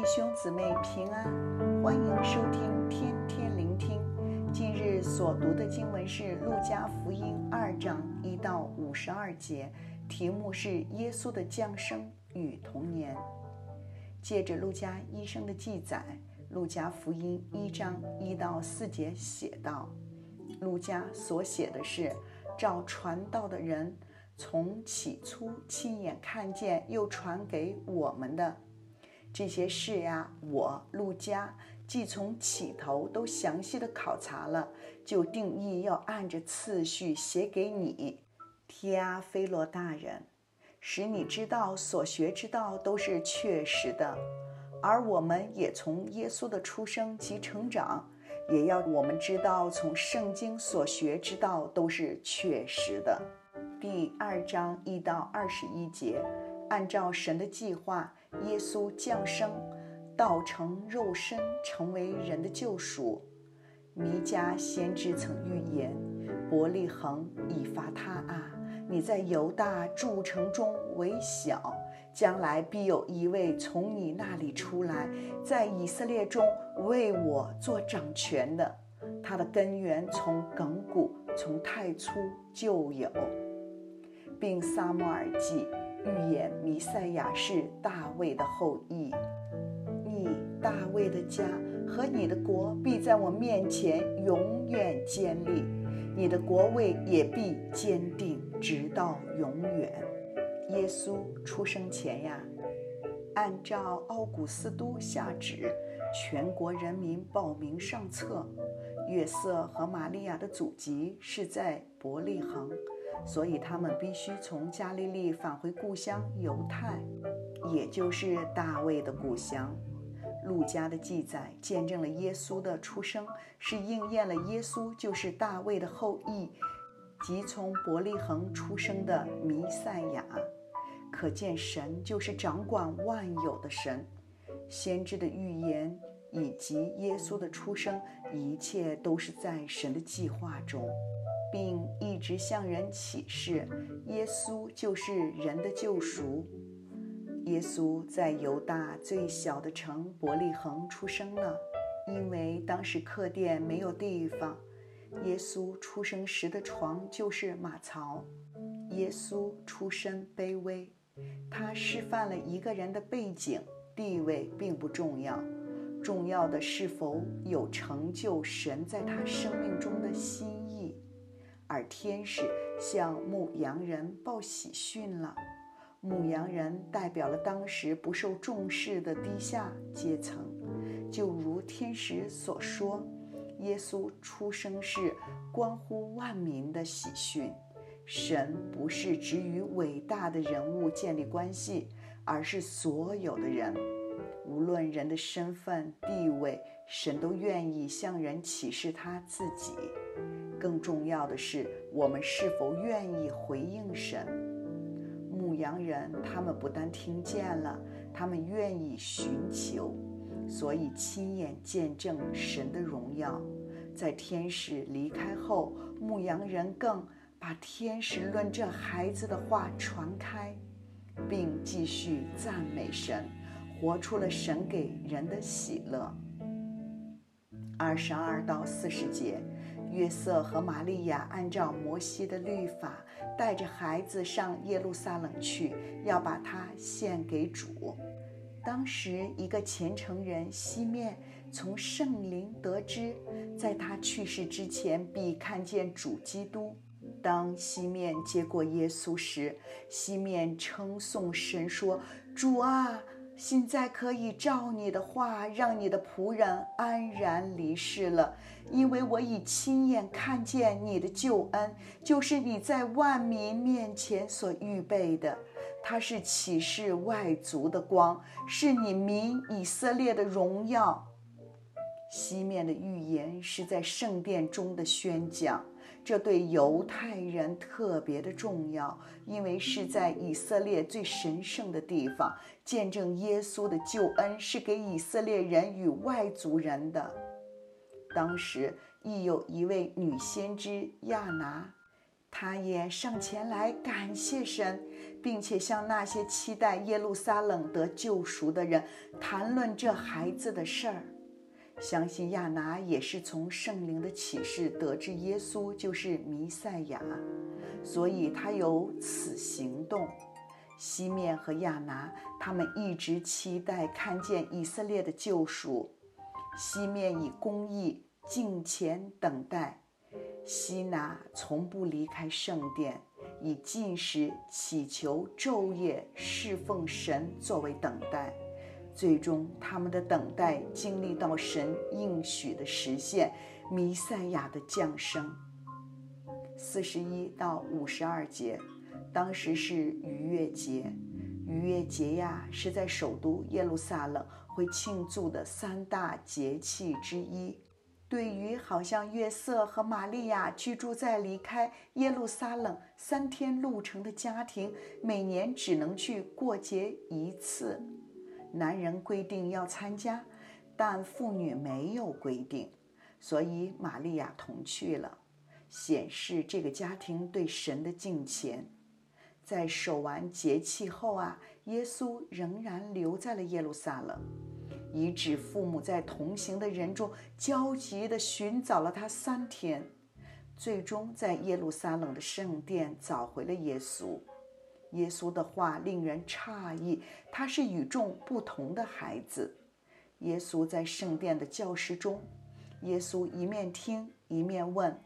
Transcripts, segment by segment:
弟兄姊妹平安，欢迎收听天天聆听。今日所读的经文是《路加福音》二章一到五十二节，题目是“耶稣的降生与童年”。借着路加医生的记载，《路加福音》一章一到四节写道：“路加所写的是照传道的人从起初亲眼看见，又传给我们的。”这些事呀，我陆家既从起头都详细的考察了，就定义要按着次序写给你，提阿非罗大人，使你知道所学之道都是确实的，而我们也从耶稣的出生及成长，也要我们知道从圣经所学之道都是确实的。第二章一到二十一节，按照神的计划。耶稣降生，道成肉身，成为人的救赎。弥迦先知曾预言：“伯利恒以法他啊，你在犹大诸城中为小，将来必有一位从你那里出来，在以色列中为我做掌权的。他的根源从亘古，从太初就有，并撒母耳记。”预言弥赛亚是大卫的后裔，你大卫的家和你的国必在我面前永远坚立，你的国位也必坚定直到永远。耶稣出生前呀，按照奥古斯都下旨，全国人民报名上册。约瑟和玛利亚的祖籍是在伯利恒。所以他们必须从加利利返回故乡犹太，也就是大卫的故乡。路加的记载见证了耶稣的出生，是应验了耶稣就是大卫的后裔，即从伯利恒出生的弥赛亚。可见神就是掌管万有的神，先知的预言以及耶稣的出生，一切都是在神的计划中。并一直向人启示，耶稣就是人的救赎。耶稣在犹大最小的城伯利恒出生了，因为当时客店没有地方。耶稣出生时的床就是马槽。耶稣出身卑微，他示范了一个人的背景地位并不重要，重要的是否有成就神在他生命中的心意。而天使向牧羊人报喜讯了。牧羊人代表了当时不受重视的低下阶层，就如天使所说，耶稣出生是关乎万民的喜讯。神不是只与伟大的人物建立关系，而是所有的人，无论人的身份地位，神都愿意向人启示他自己。更重要的是，我们是否愿意回应神？牧羊人他们不但听见了，他们愿意寻求，所以亲眼见证神的荣耀。在天使离开后，牧羊人更把天使论这孩子的话传开，并继续赞美神，活出了神给人的喜乐。二十二到四十节。约瑟和玛利亚按照摩西的律法，带着孩子上耶路撒冷去，要把他献给主。当时，一个虔诚人西面从圣灵得知，在他去世之前必看见主基督。当西面接过耶稣时，西面称颂神说：“主啊！”现在可以照你的话，让你的仆人安然离世了，因为我已亲眼看见你的救恩，就是你在万民面前所预备的。它是启示外族的光，是你民以色列的荣耀。西面的预言是在圣殿中的宣讲。这对犹太人特别的重要，因为是在以色列最神圣的地方见证耶稣的救恩，是给以色列人与外族人的。当时亦有一位女先知亚拿，她也上前来感谢神，并且向那些期待耶路撒冷得救赎的人谈论这孩子的事儿。相信亚拿也是从圣灵的启示得知耶稣就是弥赛亚，所以他有此行动。西面和亚拿他们一直期待看见以色列的救赎。西面以公义敬虔等待。西拿从不离开圣殿，以进食、祈求、昼夜侍奉神作为等待。最终，他们的等待经历到神应许的实现，弥赛亚的降生。四十一到五十二节，当时是逾越节。逾越节呀，是在首都耶路撒冷会庆祝的三大节气之一。对于好像约瑟和玛利亚居住在离开耶路撒冷三天路程的家庭，每年只能去过节一次。男人规定要参加，但妇女没有规定，所以玛利亚同去了，显示这个家庭对神的敬虔。在守完节气后啊，耶稣仍然留在了耶路撒冷。以指父母在同行的人中焦急地寻找了他三天，最终在耶路撒冷的圣殿找回了耶稣。耶稣的话令人诧异，他是与众不同的孩子。耶稣在圣殿的教室中，耶稣一面听一面问，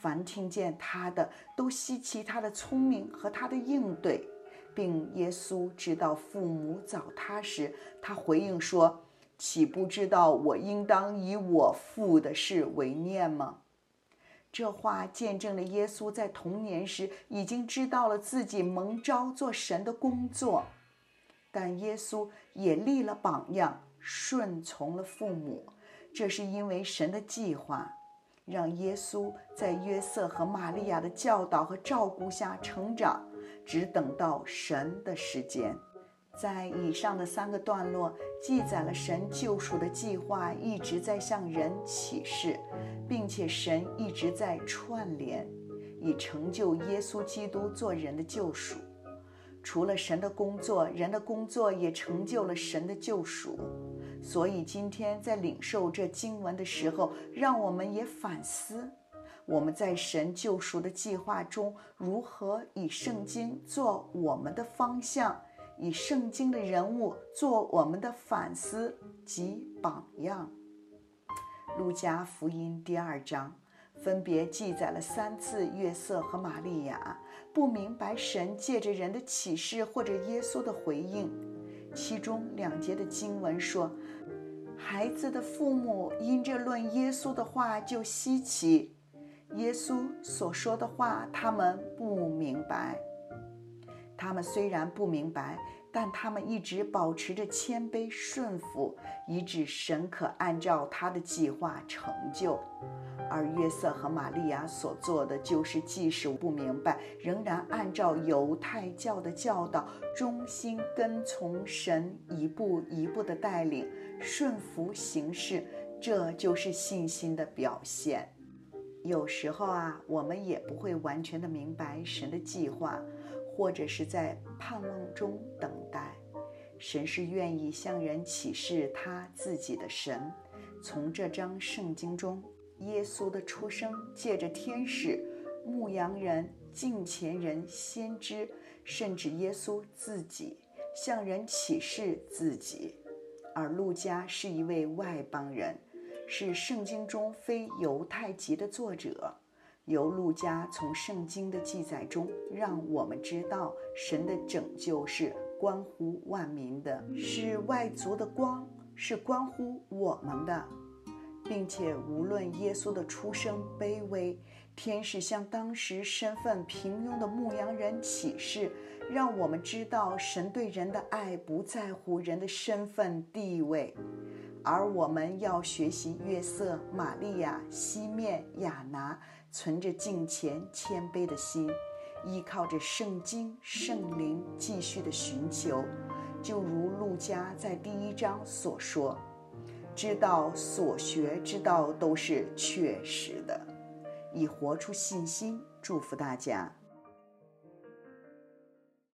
凡听见他的都稀奇他的聪明和他的应对，并耶稣知道父母找他时，他回应说。岂不知道我应当以我父的事为念吗？这话见证了耶稣在童年时已经知道了自己蒙召做神的工作，但耶稣也立了榜样，顺从了父母。这是因为神的计划，让耶稣在约瑟和玛利亚的教导和照顾下成长，只等到神的时间。在以上的三个段落记载了神救赎的计划一直在向人启示，并且神一直在串联，以成就耶稣基督做人的救赎。除了神的工作，人的工作也成就了神的救赎。所以今天在领受这经文的时候，让我们也反思，我们在神救赎的计划中如何以圣经做我们的方向。以圣经的人物做我们的反思及榜样。路加福音第二章分别记载了三次约瑟和玛利亚不明白神借着人的启示或者耶稣的回应。其中两节的经文说，孩子的父母因这论耶稣的话就稀奇，耶稣所说的话他们不明白。他们虽然不明白，但他们一直保持着谦卑顺服，以致神可按照他的计划成就。而约瑟和玛利亚所做的，就是即使不明白，仍然按照犹太教的教导，忠心跟从神一步一步的带领，顺服行事。这就是信心的表现。有时候啊，我们也不会完全的明白神的计划。或者是在盼望中等待，神是愿意向人启示他自己的神。从这章圣经中，耶稣的出生借着天使、牧羊人、敬虔人、先知，甚至耶稣自己向人启示自己。而路加是一位外邦人，是圣经中非犹太籍的作者。由路加从圣经的记载中，让我们知道神的拯救是关乎万民的，是外族的光，是关乎我们的，并且无论耶稣的出生卑微，天使向当时身份平庸的牧羊人启示，让我们知道神对人的爱不在乎人的身份地位。而我们要学习约瑟、玛利亚、西面、亚拿，存着敬虔谦卑的心，依靠着圣经圣灵继续的寻求，就如路加在第一章所说：“知道所学之道都是确实的，以活出信心祝福大家。